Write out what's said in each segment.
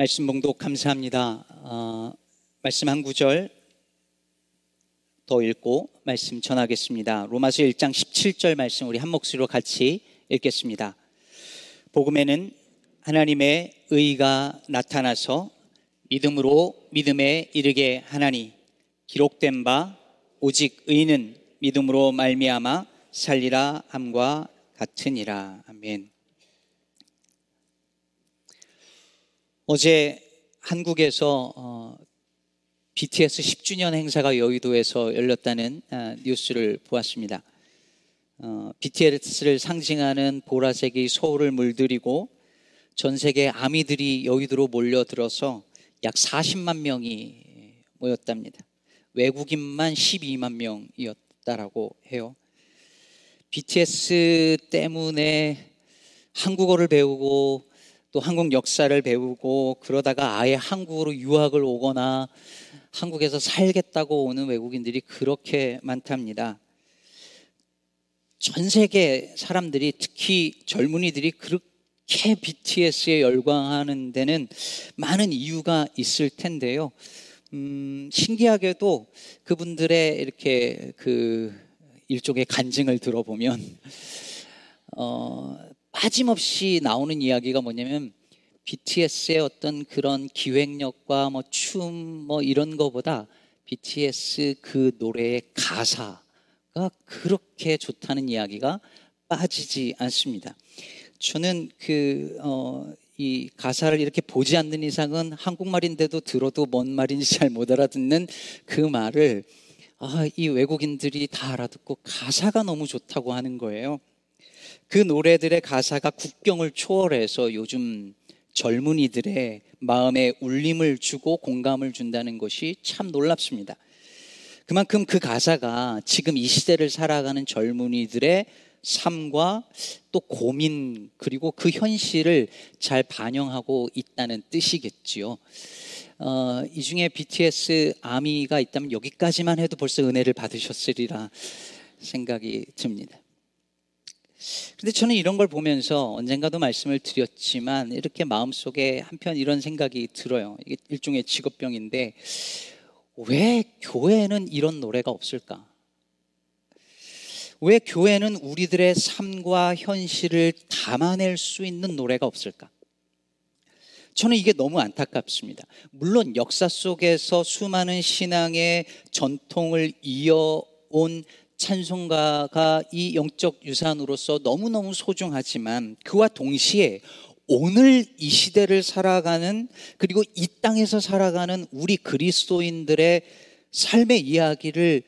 말씀 봉독 감사합니다. 어, 말씀 한 구절 더 읽고 말씀 전하겠습니다. 로마서 1장 17절 말씀 우리 한 목소리로 같이 읽겠습니다. 복음에는 하나님의 의가 나타나서 믿음으로 믿음에 이르게 하나니 기록된 바 오직 의는 믿음으로 말미암아 살리라 함과 같으니라. 아멘. 어제 한국에서 어, BTS 10주년 행사가 여의도에서 열렸다는 아, 뉴스를 보았습니다. 어, BTS를 상징하는 보라색이 서울을 물들이고 전 세계 아미들이 여의도로 몰려들어서 약 40만 명이 모였답니다. 외국인만 12만 명이었다라고 해요. BTS 때문에 한국어를 배우고 또 한국 역사를 배우고 그러다가 아예 한국으로 유학을 오거나 한국에서 살겠다고 오는 외국인들이 그렇게 많답니다. 전 세계 사람들이 특히 젊은이들이 그렇게 BTS에 열광하는 데는 많은 이유가 있을 텐데요. 음, 신기하게도 그분들의 이렇게 그 일종의 간증을 들어보면 어, 빠짐없이 나오는 이야기가 뭐냐면 BTS의 어떤 그런 기획력과 뭐 춤 뭐 이런 거보다 BTS 그 노래의 가사가 그렇게 좋다는 이야기가 빠지지 않습니다. 저는 그, 어, 이 가사를 이렇게 보지 않는 이상은 한국말인데도 들어도 뭔 말인지 잘 못 알아듣는 그 말을 아, 이 외국인들이 다 알아듣고 가사가 너무 좋다고 하는 거예요. 그 노래들의 가사가 국경을 초월해서 요즘 젊은이들의 마음에 울림을 주고 공감을 준다는 것이 참 놀랍습니다. 그만큼 그 가사가 지금 이 시대를 살아가는 젊은이들의 삶과 또 고민 그리고 그 현실을 잘 반영하고 있다는 뜻이겠지요. 어, 이 중에 BTS 아미가 있다면 여기까지만 해도 벌써 은혜를 받으셨으리라 생각이 듭니다. 근데 저는 이런 걸 보면서 언젠가도 말씀을 드렸지만 이렇게 마음속에 한편 이런 생각이 들어요. 이게 일종의 직업병인데 왜 교회에는 이런 노래가 없을까? 왜 교회는 우리들의 삶과 현실을 담아낼 수 있는 노래가 없을까? 저는 이게 너무 안타깝습니다. 물론 역사 속에서 수많은 신앙의 전통을 이어온 찬송가가 이 영적 유산으로서 너무너무 소중하지만 그와 동시에 오늘 이 시대를 살아가는 그리고 이 땅에서 살아가는 우리 그리스도인들의 삶의 이야기를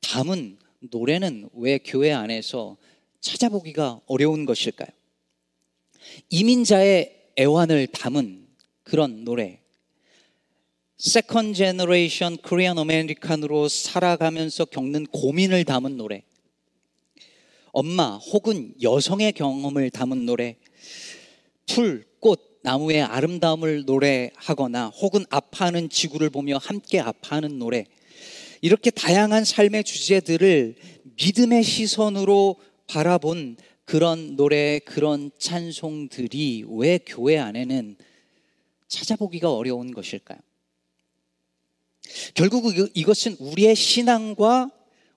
담은 노래는 왜 교회 안에서 찾아보기가 어려운 것일까요? 이민자의 애환을 담은 그런 노래, second generation Korean American으로 살아가면서 겪는 고민을 담은 노래. 엄마 혹은 여성의 경험을 담은 노래. 풀, 꽃, 나무의 아름다움을 노래하거나 혹은 아파하는 지구를 보며 함께 아파하는 노래. 이렇게 다양한 삶의 주제들을 믿음의 시선으로 바라본 그런 노래, 그런 찬송들이 왜 교회 안에는 찾아보기가 어려운 것일까요? 결국 이것은 우리의 신앙과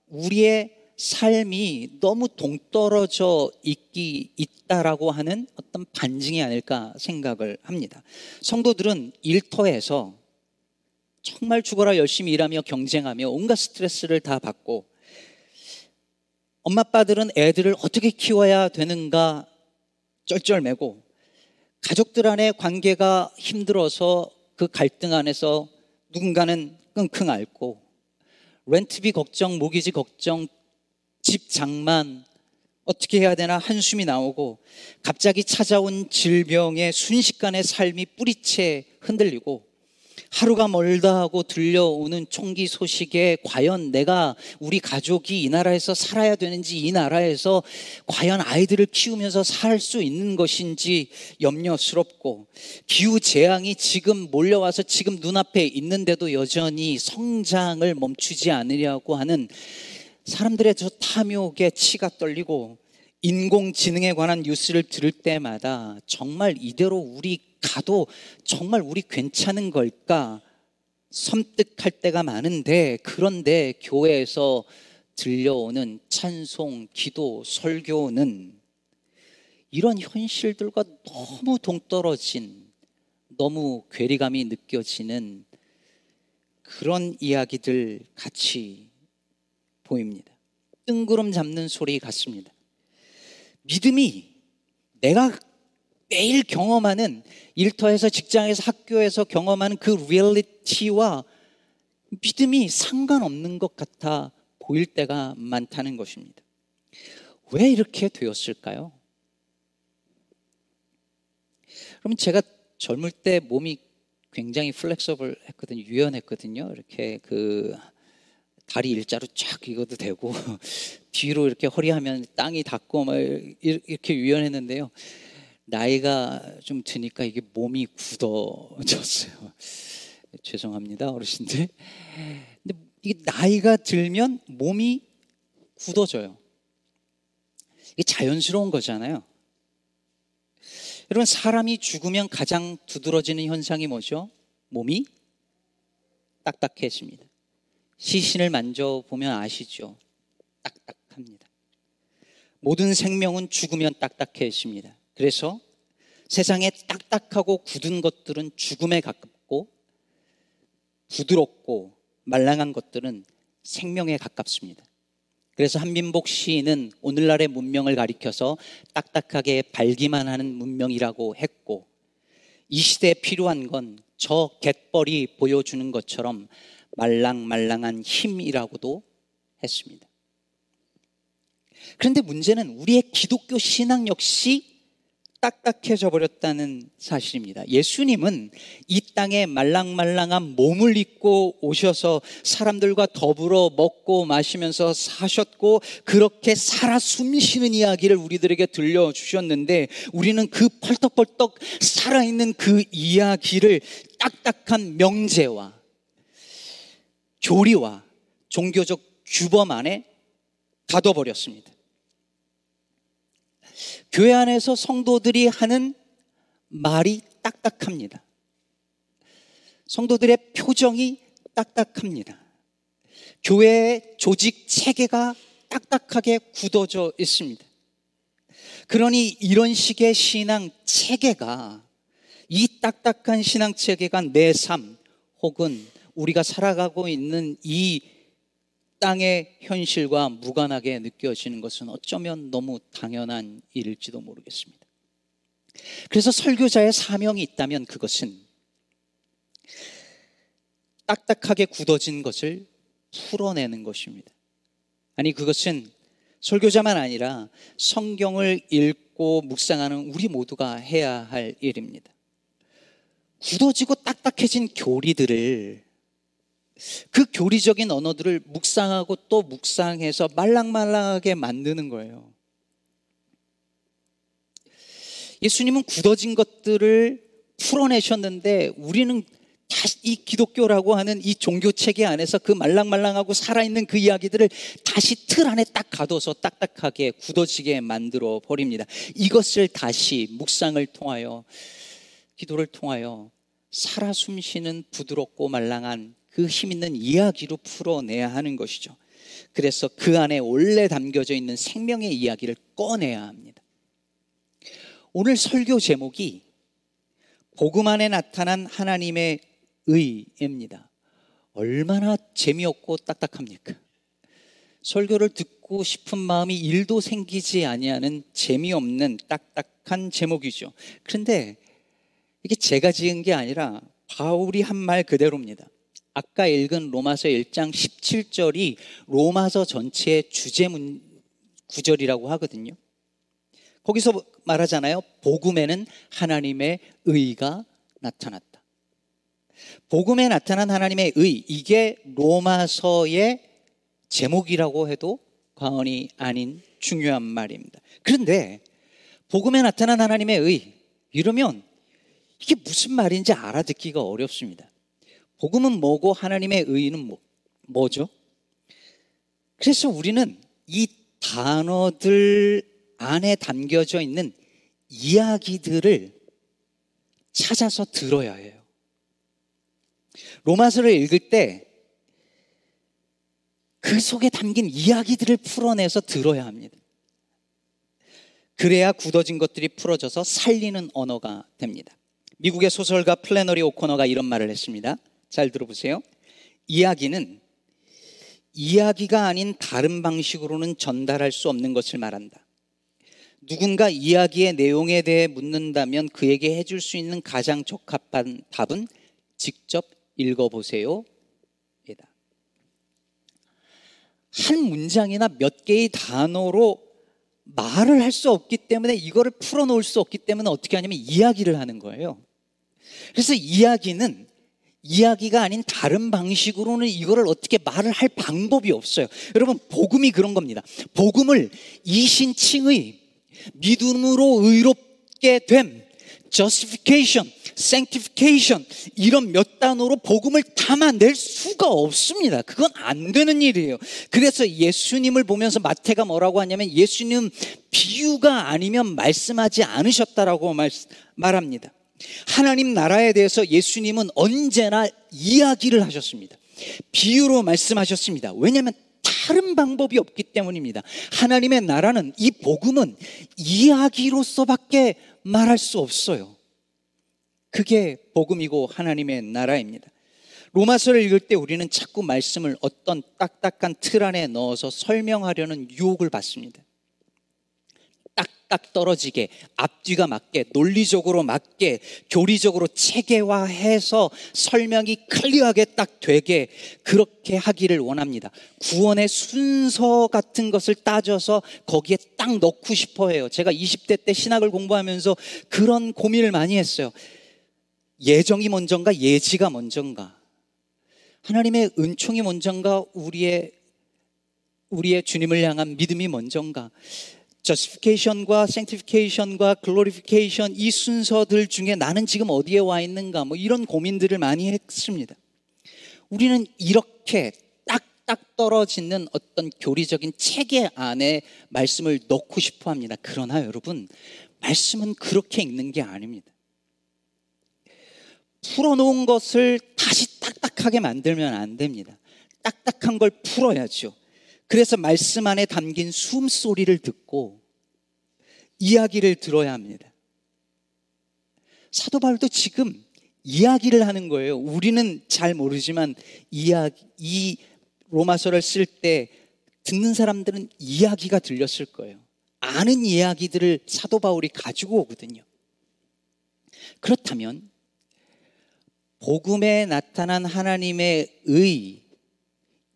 우리의 삶이 너무 동떨어져 있기 있다라고 하는 어떤 반증이 아닐까 생각을 합니다. 성도들은 일터에서 정말 죽어라 열심히 일하며 경쟁하며 온갖 스트레스를 다 받고 엄마 아빠들은 애들을 어떻게 키워야 되는가 쩔쩔매고 가족들 안의 관계가 힘들어서 그 갈등 안에서 누군가는 끙끙 앓고 렌트비 걱정, 모기지 걱정, 집 장만 어떻게 해야 되나 한숨이 나오고 갑자기 찾아온 질병에 순식간에 삶이 뿌리채 흔들리고 하루가 멀다 하고 들려오는 총기 소식에 과연 내가 우리 가족이 이 나라에서 살아야 되는지 이 나라에서 과연 아이들을 키우면서 살 수 있는 것인지 염려스럽고 기후 재앙이 지금 몰려와서 지금 눈앞에 있는데도 여전히 성장을 멈추지 않으려고 하는 사람들의 저 탐욕에 치가 떨리고 인공지능에 관한 뉴스를 들을 때마다 정말 이대로 우리 가도 정말 우리 괜찮은 걸까 섬뜩할 때가 많은데 그런데 교회에서 들려오는 찬송, 기도, 설교는 이런 현실들과 너무 동떨어진 너무 괴리감이 느껴지는 그런 이야기들 같이 보입니다. 뜬구름 잡는 소리 같습니다. 믿음이 내가 매일 경험하는 일터에서 직장에서 학교에서 경험하는 그 리얼리티와 믿음이 상관없는 것 같아 보일 때가 많다는 것입니다. 왜 이렇게 되었을까요? 그러면 제가 젊을 때 몸이 굉장히 flexible 했거든요. 유연했거든요. 이렇게 그 다리 일자로 쫙 찢어도 되고 뒤로 이렇게 허리하면 땅이 닿고 막 이렇게 유연했는데요. 나이가 좀 드니까 이게 몸이 굳어졌어요. 죄송합니다, 어르신들. 근데 이게 나이가 들면 몸이 굳어져요. 이게 자연스러운 거잖아요. 여러분, 사람이 죽으면 가장 두드러지는 현상이 뭐죠? 몸이 딱딱해집니다. 시신을 만져보면 아시죠? 딱딱합니다. 모든 생명은 죽으면 딱딱해집니다. 그래서 세상에 딱딱하고 굳은 것들은 죽음에 가깝고 부드럽고 말랑한 것들은 생명에 가깝습니다. 그래서 한민복 시인은 오늘날의 문명을 가리켜서 딱딱하게 발기만 하는 문명이라고 했고 이 시대에 필요한 건 저 갯벌이 보여주는 것처럼 말랑말랑한 힘이라고도 했습니다. 그런데 문제는 우리의 기독교 신앙 역시 딱딱해져 버렸다는 사실입니다. 예수님은 이 땅에 말랑말랑한 몸을 입고 오셔서 사람들과 더불어 먹고 마시면서 사셨고 그렇게 살아 숨쉬는 이야기를 우리들에게 들려주셨는데 우리는 그 펄떡펄떡 살아있는 그 이야기를 딱딱한 명제와 교리와 종교적 규범 안에 가둬버렸습니다. 교회 안에서 성도들이 하는 말이 딱딱합니다. 성도들의 표정이 딱딱합니다. 교회의 조직 체계가 딱딱하게 굳어져 있습니다. 그러니 이런 식의 신앙 체계가 이 딱딱한 신앙 체계가 내 삶 혹은 우리가 살아가고 있는 이 땅의 현실과 무관하게 느껴지는 것은 어쩌면 너무 당연한 일일지도 모르겠습니다. 그래서 설교자의 사명이 있다면 그것은 딱딱하게 굳어진 것을 풀어내는 것입니다. 아니, 그것은 설교자만 아니라 성경을 읽고 묵상하는 우리 모두가 해야 할 일입니다. 굳어지고 딱딱해진 교리들을 그 교리적인 언어들을 묵상하고 또 묵상해서 말랑말랑하게 만드는 거예요. 예수님은 굳어진 것들을 풀어내셨는데 우리는 다시 이 기독교라고 하는 이 종교 체계 안에서 그 말랑말랑하고 살아있는 그 이야기들을 다시 틀 안에 딱 가둬서 딱딱하게 굳어지게 만들어 버립니다. 이것을 다시 묵상을 통하여 기도를 통하여 살아 숨쉬는 부드럽고 말랑한 그 힘 있는 이야기로 풀어내야 하는 것이죠. 그래서 그 안에 원래 담겨져 있는 생명의 이야기를 꺼내야 합니다. 오늘 설교 제목이 복음 안에 나타난 하나님의 의입니다. 얼마나 재미없고 딱딱합니까? 설교를 듣고 싶은 마음이 일도 생기지 아니하는 재미없는 딱딱한 제목이죠. 그런데 이게 제가 지은 게 아니라 바울이 한 말 그대로입니다. 아까 읽은 로마서 1장 17절이 로마서 전체의 주제 문 구절이라고 하거든요. 거기서 말하잖아요. 복음에는 하나님의 의가 나타났다. 복음에 나타난 하나님의 의, 이게 로마서의 제목이라고 해도 과언이 아닌 중요한 말입니다. 그런데 복음에 나타난 하나님의 의, 이러면 이게 무슨 말인지 알아듣기가 어렵습니다. 복음은 뭐고 하나님의 의는 뭐, 뭐죠? 그래서 우리는 이 단어들 안에 담겨져 있는 이야기들을 찾아서 들어야 해요. 로마서를 읽을 때 그 속에 담긴 이야기들을 풀어내서 들어야 합니다. 그래야 굳어진 것들이 풀어져서 살리는 언어가 됩니다. 미국의 소설가 플래너리 오코너가 이런 말을 했습니다. 잘 들어보세요. 이야기는 이야기가 아닌 다른 방식으로는 전달할 수 없는 것을 말한다. 누군가 이야기의 내용에 대해 묻는다면 그에게 해줄 수 있는 가장 적합한 답은 직접 읽어보세요. 한 문장이나 몇 개의 단어로 말을 할 수 없기 때문에 이거를 풀어놓을 수 없기 때문에 어떻게 하냐면 이야기를 하는 거예요. 그래서 이야기는 이야기가 아닌 다른 방식으로는 이거를 어떻게 말을 할 방법이 없어요. 여러분, 복음이 그런 겁니다. 복음을 이신칭의 믿음으로 의롭게 됨, justification, sanctification 이런 몇 단어로 복음을 담아낼 수가 없습니다. 그건 안 되는 일이에요. 그래서 예수님을 보면서 마태가 뭐라고 하냐면 예수님 비유가 아니면 말씀하지 않으셨다라고 말, 말합니다. 하나님 나라에 대해서 예수님은 언제나 이야기를 하셨습니다. 비유로 말씀하셨습니다. 왜냐하면 다른 방법이 없기 때문입니다. 하나님의 나라는 이 복음은 이야기로서밖에 말할 수 없어요. 그게 복음이고 하나님의 나라입니다. 로마서를 읽을 때 우리는 자꾸 말씀을 어떤 딱딱한 틀 안에 넣어서 설명하려는 유혹을 받습니다. 딱딱 떨어지게 앞뒤가 맞게 논리적으로 맞게 교리적으로 체계화해서 설명이 클리어하게 딱 되게 그렇게 하기를 원합니다. 구원의 순서 같은 것을 따져서 거기에 딱 넣고 싶어 해요. 제가 20대 때 신학을 공부하면서 그런 고민을 많이 했어요. 예정이 먼저인가 예지가 먼저인가? 하나님의 은총이 먼저인가 우리의 우리의 주님을 향한 믿음이 먼저인가? Justification과 sanctification과 glorification 이 순서들 중에 나는 지금 어디에 와 있는가? 뭐 이런 고민들을 많이 했습니다. 우리는 이렇게 딱딱 떨어지는 어떤 교리적인 체계 안에 말씀을 넣고 싶어 합니다. 그러나 여러분, 말씀은 그렇게 읽는 게 아닙니다. 풀어놓은 것을 다시 딱딱하게 만들면 안 됩니다. 딱딱한 걸 풀어야죠. 그래서 말씀 안에 담긴 숨소리를 듣고 이야기를 들어야 합니다. 사도 바울도 지금 이야기를 하는 거예요. 우리는 잘 모르지만 이야기, 이 로마서를 쓸 때 듣는 사람들은 이야기가 들렸을 거예요. 아는 이야기들을 사도 바울이 가지고 오거든요. 그렇다면 복음에 나타난 하나님의 의,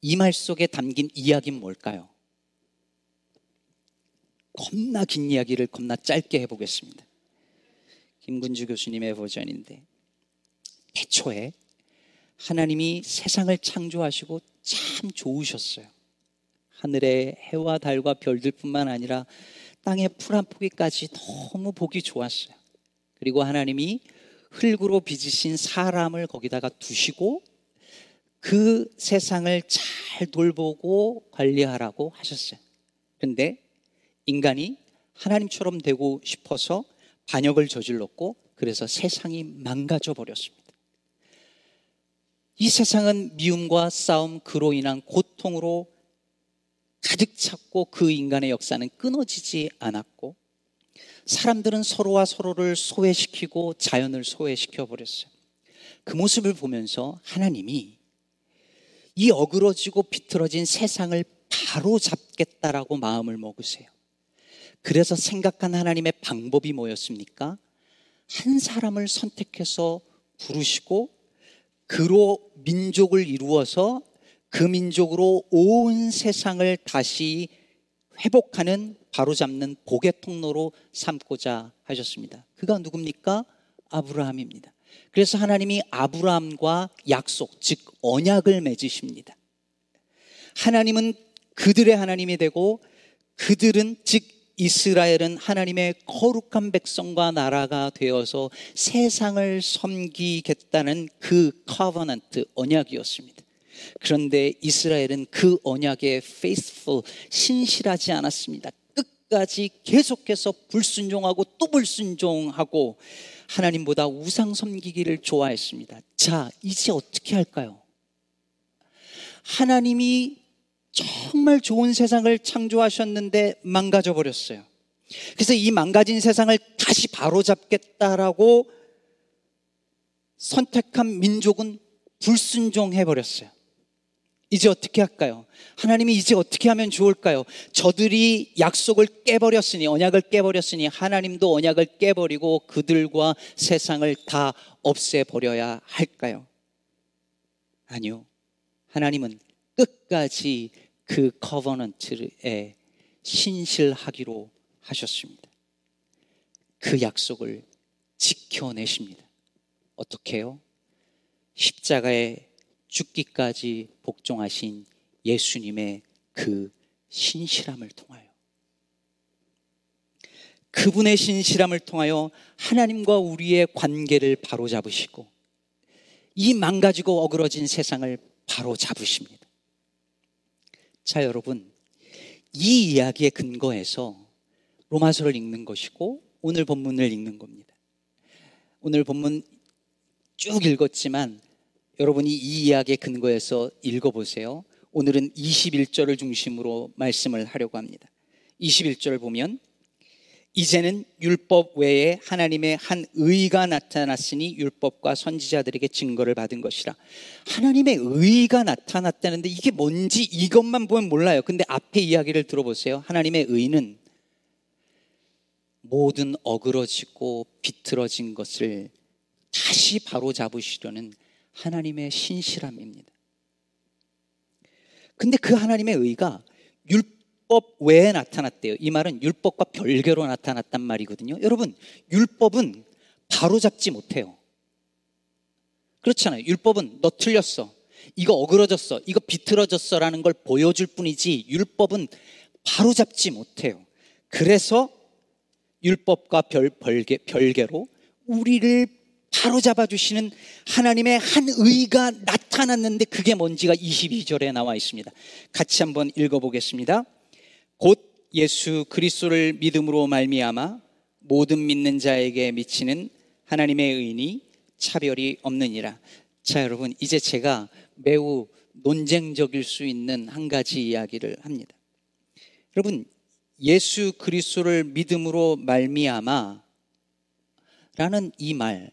이 말 속에 담긴 이야기는 뭘까요? 겁나 긴 이야기를 겁나 짧게 해보겠습니다. 김군주 교수님의 버전인데, 태초에 하나님이 세상을 창조하시고 참 좋으셨어요. 하늘의 해와 달과 별들뿐만 아니라 땅의 풀 한 포기까지 너무 보기 좋았어요. 그리고 하나님이 흙으로 빚으신 사람을 거기다가 두시고 그 세상을 잘 돌보고 관리하라고 하셨어요. 근데 인간이 하나님처럼 되고 싶어서 반역을 저질렀고 그래서 세상이 망가져 버렸습니다. 이 세상은 미움과 싸움, 그로 인한 고통으로 가득 찼고 그 인간의 역사는 끊어지지 않았고 사람들은 서로와 서로를 소외시키고 자연을 소외시켜 버렸어요. 그 모습을 보면서 하나님이 이 어그러지고 비틀어진 세상을 바로 잡겠다라고 마음을 먹으세요. 그래서 생각한 하나님의 방법이 뭐였습니까? 한 사람을 선택해서 부르시고 그로 민족을 이루어서 그 민족으로 온 세상을 다시 회복하는 바로잡는 복의 통로로 삼고자 하셨습니다. 그가 누굽니까? 아브라함입니다. 그래서 하나님이 아브라함과 약속, 즉 언약을 맺으십니다. 하나님은 그들의 하나님이 되고 그들은 즉 이스라엘은 하나님의 거룩한 백성과 나라가 되어서 세상을 섬기겠다는 그 covenant 언약이었습니다. 그런데 이스라엘은 그 언약에 faithful 신실하지 않았습니다. 끝까지 계속해서 불순종하고 또 불순종하고 하나님보다 우상 섬기기를 좋아했습니다. 자, 이제 어떻게 할까요? 하나님이 정말 좋은 세상을 창조하셨는데 망가져 버렸어요. 그래서 이 망가진 세상을 다시 바로잡겠다라고 선택한 민족은 불순종해 버렸어요. 이제 어떻게 할까요? 하나님이 이제 어떻게 하면 좋을까요? 저들이 약속을 깨버렸으니, 언약을 깨버렸으니, 하나님도 언약을 깨버리고 그들과 세상을 다 없애버려야 할까요? 아니요. 하나님은 끝까지 그 커버넌트에 신실하기로 하셨습니다. 그 약속을 지켜내십니다. 어떻게 해요? 십자가에 죽기까지 복종하신 예수님의 그 신실함을 통하여 그분의 신실함을 통하여 하나님과 우리의 관계를 바로잡으시고 이 망가지고 어그러진 세상을 바로잡으십니다. 자, 여러분, 이 이야기의 근거에서 로마서를 읽는 것이고 오늘 본문을 읽는 겁니다. 오늘 본문 쭉 읽었지만 여러분이 이 이야기의 근거에서 읽어보세요. 오늘은 21절을 중심으로 말씀을 하려고 합니다. 21절 보면 이제는 율법 외에 하나님의 한 의가 나타났으니 율법과 선지자들에게 증거를 받은 것이라. 하나님의 의가 나타났다는데 이게 뭔지 이것만 보면 몰라요. 근데 앞에 이야기를 들어보세요. 하나님의 의는 모든 어그러지고 비틀어진 것을 다시 바로 잡으시려는 하나님의 신실함입니다. 근데 그 하나님의 의가 율법 외에 나타났대요. 이 말은 율법과 별개로 나타났단 말이거든요. 여러분, 율법은 바로 잡지 못해요. 그렇잖아요. 율법은 너 틀렸어. 이거 어그러졌어. 이거 비틀어졌어. 라는 걸 보여줄 뿐이지 율법은 바로 잡지 못해요. 그래서 율법과 별, 별개, 별개로 우리를 바로 잡아 주시는 하나님의 한 의가 나타났는데 그게 뭔지가 22절에 나와 있습니다. 같이 한번 읽어 보겠습니다. 곧 예수 그리스도를 믿음으로 말미암아 모든 믿는 자에게 미치는 하나님의 의인이 차별이 없느니라. 자, 여러분, 이제 제가 매우 논쟁적일 수 있는 한 가지 이야기를 합니다. 여러분, 예수 그리스도를 믿음으로 말미암아 라는 이 말,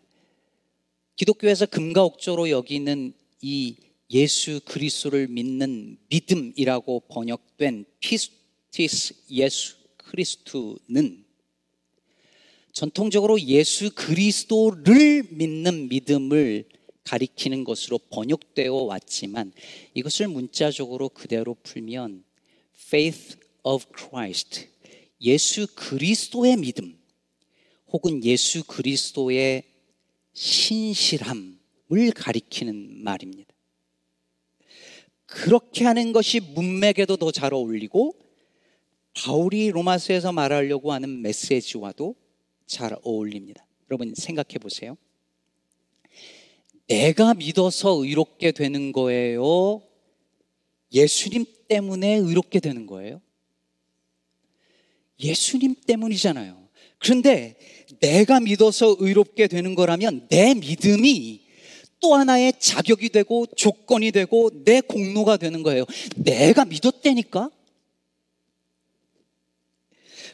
기독교에서 금가 옥조로 여기는 이 예수 그리스도를 믿는 믿음이라고 번역된 피스티스 예수 그리스도는 전통적으로 예수 그리스도를 믿는 믿음을 가리키는 것으로 번역되어 왔지만 이것을 문자적으로 그대로 풀면 faith of Christ 예수 그리스도의 믿음 혹은 예수 그리스도의 신실함을 가리키는 말입니다. 그렇게 하는 것이 문맥에도 더 잘 어울리고 바울이 로마서에서 말하려고 하는 메시지와도 잘 어울립니다. 여러분 생각해 보세요. 내가 믿어서 의롭게 되는 거예요. 예수님 때문에 의롭게 되는 거예요. 예수님 때문이잖아요. 그런데 내가 믿어서 의롭게 되는 거라면 내 믿음이 또 하나의 자격이 되고 조건이 되고 내 공로가 되는 거예요. 내가 믿었다니까?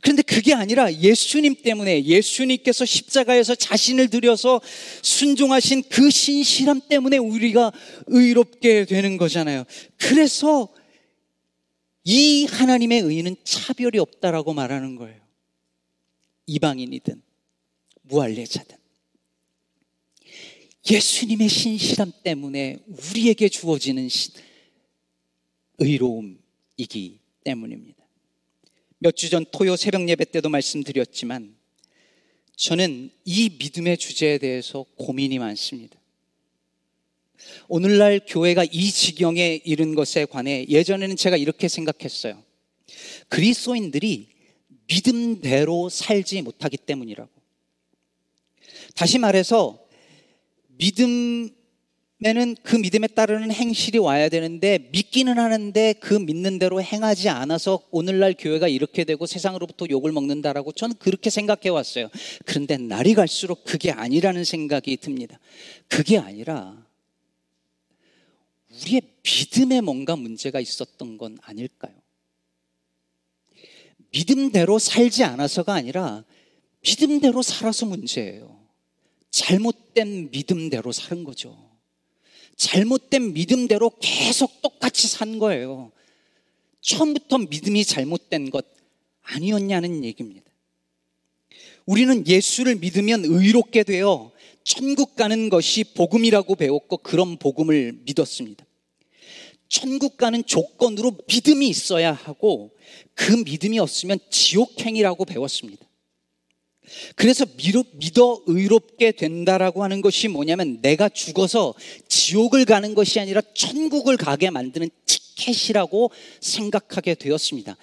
그런데 그게 아니라 예수님 때문에 예수님께서 십자가에서 자신을 들여서 순종하신 그 신실함 때문에 우리가 의롭게 되는 거잖아요. 그래서 이 하나님의 의는 차별이 없다라고 말하는 거예요. 이방인이든 무할례자든 예수님의 신실함 때문에 우리에게 주어지는 의로움이기 때문입니다. 몇 주 전 토요 새벽 예배 때도 말씀드렸지만 저는 이 믿음의 주제에 대해서 고민이 많습니다. 오늘날 교회가 이 지경에 이른 것에 관해 예전에는 제가 이렇게 생각했어요. 그리스도인들이 믿음대로 살지 못하기 때문이라고. 다시 말해서 믿음에는 그 믿음에 따르는 행실이 와야 되는데 믿기는 하는데 그 믿는 대로 행하지 않아서 오늘날 교회가 이렇게 되고 세상으로부터 욕을 먹는다라고 저는 그렇게 생각해 왔어요. 그런데 날이 갈수록 그게 아니라는 생각이 듭니다. 그게 아니라 우리의 믿음에 뭔가 문제가 있었던 건 아닐까요? 믿음대로 살지 않아서가 아니라 믿음대로 살아서 문제예요. 잘못된 믿음대로 사는 거죠. 잘못된 믿음대로 계속 똑같이 산 거예요. 처음부터 믿음이 잘못된 것 아니었냐는 얘기입니다. 우리는 예수를 믿으면 의롭게 되어 천국 가는 것이 복음이라고 배웠고 그런 복음을 믿었습니다. 천국 가는 조건으로 믿음이 있어야 하고 그 믿음이 없으면 지옥행이라고 배웠습니다. 그래서 믿어 의롭게 된다라고 하는 것이 뭐냐면 내가 죽어서 지옥을 가는 것이 아니라 천국을 가게 만드는 티켓이라고 생각하게 되었습니다.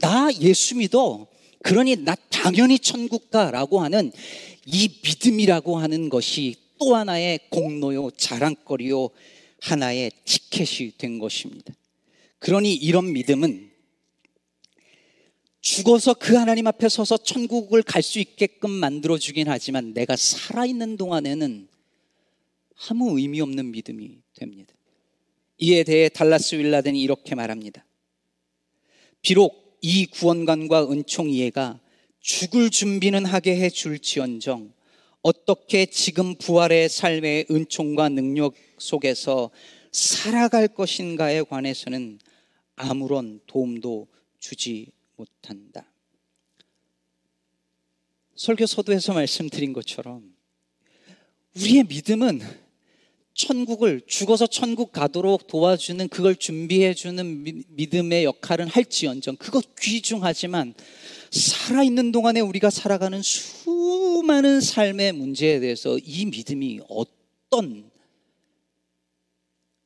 나 예수 믿어. 그러니 나 당연히 천국 가라고 하는 이 믿음이라고 하는 것이 또 하나의 공로요, 자랑거리요, 하나의 티켓이 된 것입니다. 그러니 이런 믿음은 죽어서 그 하나님 앞에 서서 천국을 갈 수 있게끔 만들어 주긴 하지만 내가 살아 있는 동안에는 아무 의미 없는 믿음이 됩니다. 이에 대해 달라스 윌라덴이 이렇게 말합니다. 비록 이 구원관과 은총 이해가 죽을 준비는 하게 해 줄지언정 어떻게 지금 부활의 삶의 은총과 능력 속에서 살아갈 것인가에 관해서는 아무런 도움도 주지 못한다. 설교 서두에서 말씀드린 것처럼 우리의 믿음은 천국을 죽어서 천국 가도록 도와주는 그걸 준비해주는 믿음의 역할은 할지언정 그것 귀중하지만 살아있는 동안에 우리가 살아가는 수많은 삶의 문제에 대해서 이 믿음이 어떤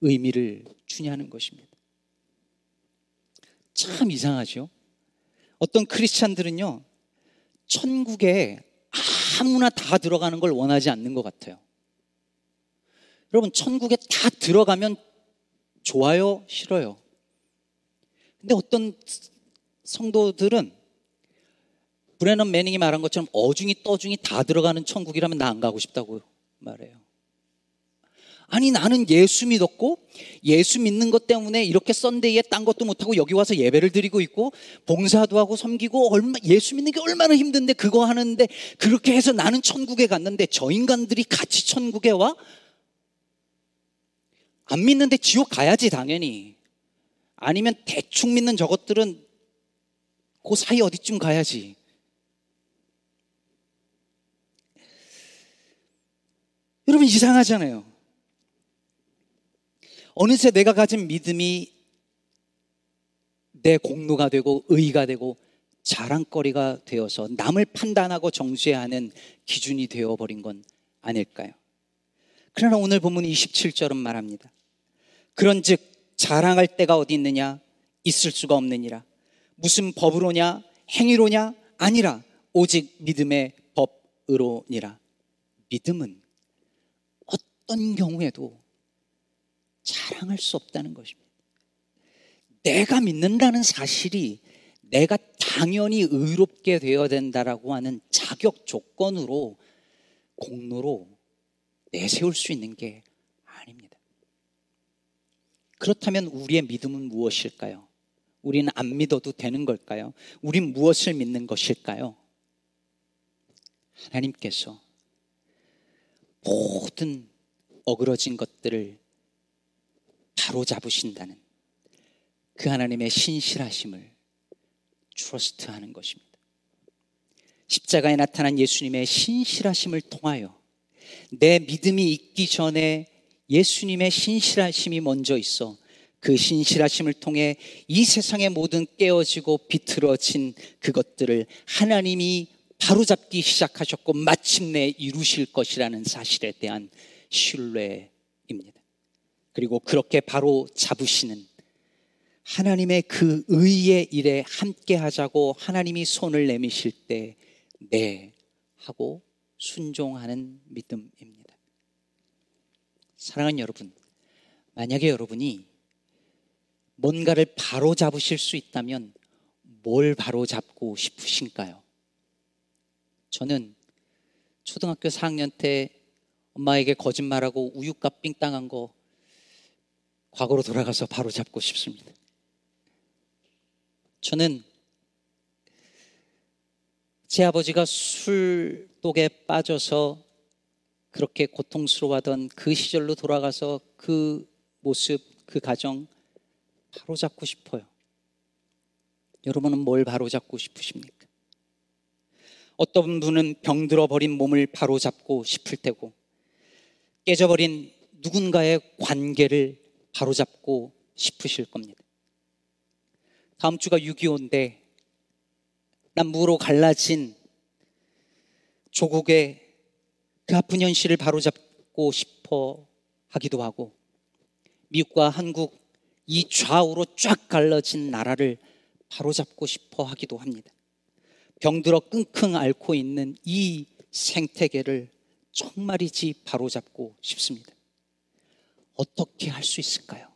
의미를 주냐는 것입니다. 참 이상하죠? 어떤 크리스찬들은요, 천국에 아무나 다 들어가는 걸 원하지 않는 것 같아요. 여러분, 천국에 다 들어가면 좋아요? 싫어요? 근데 어떤 성도들은 브레넌 매닝이 말한 것처럼 어중이 떠중이 다 들어가는 천국이라면 나 안 가고 싶다고 말해요. 아니 나는 예수 믿었고 예수 믿는 것 때문에 이렇게 썬데이에 딴 것도 못하고 여기 와서 예배를 드리고 있고 봉사도 하고 섬기고 얼마 예수 믿는 게 얼마나 힘든데 그거 하는데 그렇게 해서 나는 천국에 갔는데 저 인간들이 같이 천국에 와? 안 믿는데 지옥 가야지 당연히. 아니면 대충 믿는 저것들은 그 사이 어디쯤 가야지? 여러분 이상하잖아요 어느새 내가 가진 믿음이 내 공로가 되고 의가 되고 자랑거리가 되어서 남을 판단하고 정죄하는 기준이 되어버린 건 아닐까요? 그러나 오늘 본문 27절은 말합니다. 그런 즉, 자랑할 때가 어디 있느냐? 있을 수가 없느니라. 무슨 법으로냐? 행위로냐? 아니라 오직 믿음의 법으로니라. 믿음은 어떤 경우에도 자랑할 수 없다는 것입니다. 내가 믿는다는 사실이 내가 당연히 의롭게 되어야 된다라고 하는 자격 조건으로 공로로 내세울 수 있는 게 아닙니다. 그렇다면 우리의 믿음은 무엇일까요? 우리는 안 믿어도 되는 걸까요? 우린 무엇을 믿는 것일까요? 하나님께서 모든 어그러진 것들을 바로 잡으신다는 그 하나님의 신실하심을 트러스트하는 것입니다. 십자가에 나타난 예수님의 신실하심을 통하여 내 믿음이 있기 전에 예수님의 신실하심이 먼저 있어 그 신실하심을 통해 이 세상의 모든 깨어지고 비틀어진 그것들을 하나님이 바로잡기 시작하셨고 마침내 이루실 것이라는 사실에 대한 신뢰입니다. 그리고 그렇게 바로 잡으시는 하나님의 그 의의 일에 함께 하자고 하나님이 손을 내미실 때, 네, 하고 순종하는 믿음입니다. 사랑하는 여러분, 만약에 여러분이 뭔가를 바로 잡으실 수 있다면 뭘 바로 잡고 싶으신가요? 저는 초등학교 4학년 때 엄마에게 거짓말하고 우유값 삥 땅한 거 과거로 돌아가서 바로 잡고 싶습니다. 저는 제 아버지가 술독에 빠져서 그렇게 고통스러워하던 그 시절로 돌아가서 그 모습, 그 가정 바로 잡고 싶어요. 여러분은 뭘 바로 잡고 싶으십니까? 어떤 분은 병들어 버린 몸을 바로 잡고 싶을 테고 깨져버린 누군가의 관계를 바로잡고 싶으실 겁니다. 다음 주가 6.25인데 남북으로 갈라진 조국의 그 아픈 현실을 바로잡고 싶어 하기도 하고 미국과 한국 이 좌우로 쫙 갈라진 나라를 바로잡고 싶어 하기도 합니다. 병들어 끙끙 앓고 있는 이 생태계를 정말이지 바로잡고 싶습니다. 어떻게 할 수 있을까요?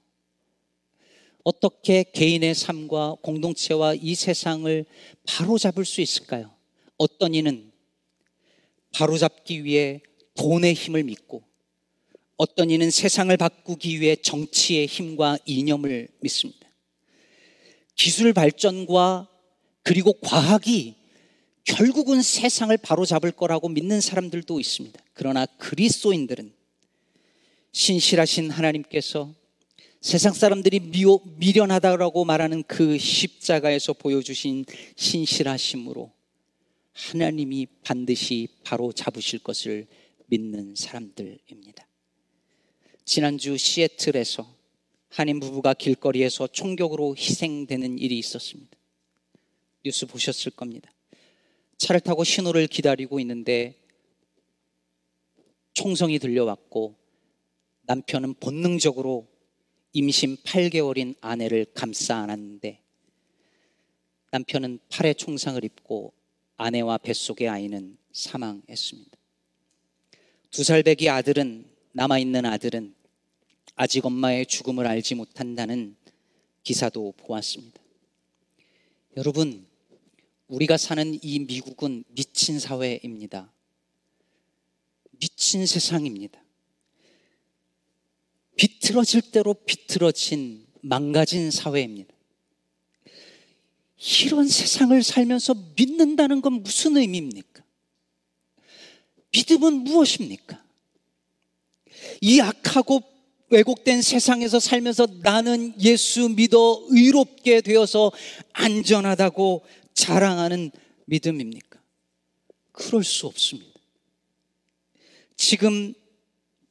어떻게 개인의 삶과 공동체와 이 세상을 바로잡을 수 있을까요? 어떤 이는 바로잡기 위해 돈의 힘을 믿고 어떤 이는 세상을 바꾸기 위해 정치의 힘과 이념을 믿습니다. 기술 발전과 그리고 과학이 결국은 세상을 바로잡을 거라고 믿는 사람들도 있습니다. 그러나 그리스도인들은 신실하신 하나님께서 세상 사람들이 미워, 미련하다라고 말하는 그 십자가에서 보여주신 신실하심으로 하나님이 반드시 바로 잡으실 것을 믿는 사람들입니다. 지난주 시애틀에서 한인 부부가 길거리에서 총격으로 희생되는 일이 있었습니다. 뉴스 보셨을 겁니다. 차를 타고 신호를 기다리고 있는데 총성이 들려왔고 남편은 본능적으로 임신 8개월인 아내를 감싸 안았는데 남편은 팔에 총상을 입고 아내와 뱃속의 아이는 사망했습니다. 두 살 배기 아들은 남아있는 아들은 아직 엄마의 죽음을 알지 못한다는 기사도 보았습니다. 여러분, 우리가 사는 이 미국은 미친 사회입니다. 미친 세상입니다. 비틀어질 대로 비틀어진 망가진 사회입니다. 이런 세상을 살면서 믿는다는 건 무슨 의미입니까? 믿음은 무엇입니까? 이 악하고 왜곡된 세상에서 살면서 나는 예수 믿어 의롭게 되어서 안전하다고 자랑하는 믿음입니까? 그럴 수 없습니다. 지금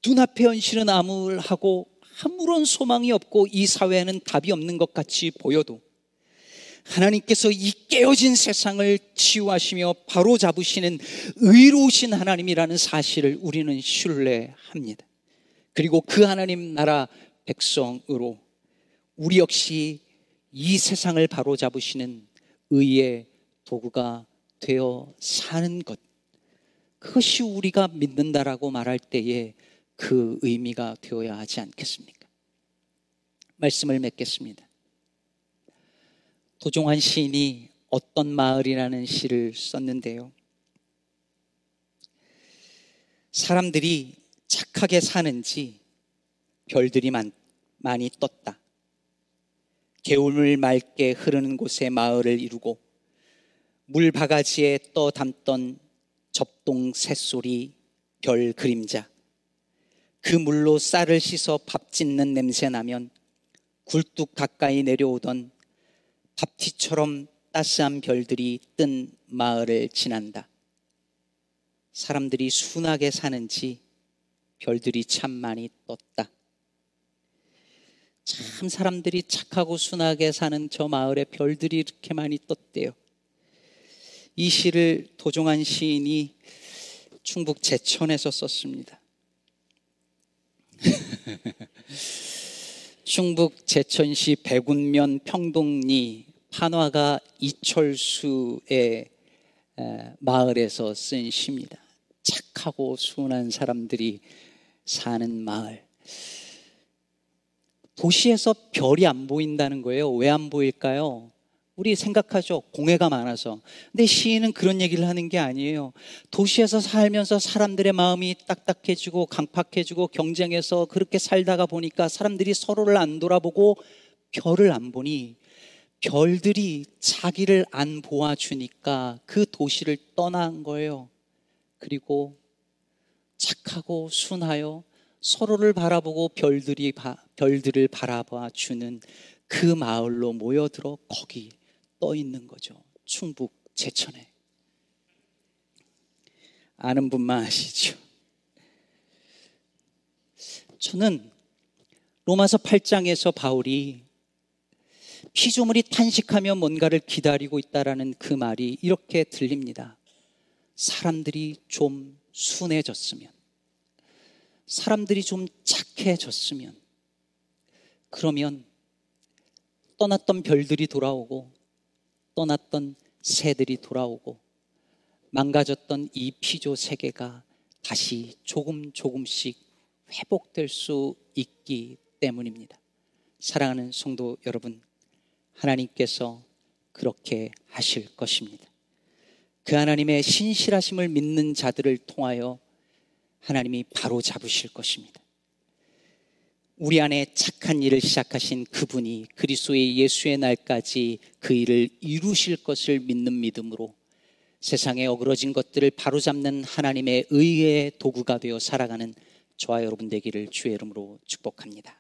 눈앞의 현실은 암울하고 아무런 소망이 없고 이 사회에는 답이 없는 것 같이 보여도 하나님께서 이 깨어진 세상을 치유하시며 바로 잡으시는 의로우신 하나님이라는 사실을 우리는 신뢰합니다. 그리고 그 하나님 나라 백성으로 우리 역시 이 세상을 바로 잡으시는 의의 도구가 되어 사는 것. 그것이 우리가 믿는다라고 말할 때에 그 의미가 되어야 하지 않겠습니까? 말씀을 맺겠습니다. 도종환 시인이 어떤 마을이라는 시를 썼는데요. 사람들이 착하게 사는지 별들이 많, 많이 떴다. 개울물 맑게 흐르는 곳에 마을을 이루고 물 바가지에 떠 담던 접동 새소리 별 그림자 그 물로 쌀을 씻어 밥 짓는 냄새 나면 굴뚝 가까이 내려오던 밥티처럼 따스한 별들이 뜬 마을을 지난다. 사람들이 순하게 사는지 별들이 참 많이 떴다. 참 사람들이 착하고 순하게 사는 저 마을에 별들이 이렇게 많이 떴대요. 이 시를 도종한 시인이 충북 제천에서 썼습니다. 충북 제천시 백운면 평동리 판화가 이철수의 마을에서 쓴 시입니다. 착하고 순한 사람들이 사는 마을. 도시에서 별이 안 보인다는 거예요. 왜 안 보일까요? 우리 생각하죠. 공해가 많아서. 근데 시인은 그런 얘기를 하는 게 아니에요. 도시에서 살면서 사람들의 마음이 딱딱해지고 강팍해지고 경쟁해서 그렇게 살다가 보니까 사람들이 서로를 안 돌아보고 별을 안 보니 별들이 자기를 안 보아주니까 그 도시를 떠난 거예요. 그리고 착하고 순하여 서로를 바라보고 별들이 별들을 바라봐 주는 그 마을로 모여들어 거기 떠 있는 거죠. 충북 제천에. 아는 분만 아시죠? 저는 로마서 8장에서 바울이 피조물이 탄식하며 뭔가를 기다리고 있다라는 그 말이 이렇게 들립니다. 사람들이 좀 순해졌으면, 사람들이 좀 착해졌으면, 그러면 떠났던 별들이 돌아오고 떠났던 새들이 돌아오고 망가졌던 이 피조 세계가 다시 조금 조금씩 회복될 수 있기 때문입니다. 사랑하는 성도 여러분, 하나님께서 그렇게 하실 것입니다. 그 하나님의 신실하심을 믿는 자들을 통하여 하나님이 바로 잡으실 것입니다. 우리 안에 착한 일을 시작하신 그분이 그리스도의 예수의 날까지 그 일을 이루실 것을 믿는 믿음으로 세상에 어그러진 것들을 바로잡는 하나님의 의의 도구가 되어 살아가는 저와 여러분 되기를 주의 이름으로 축복합니다.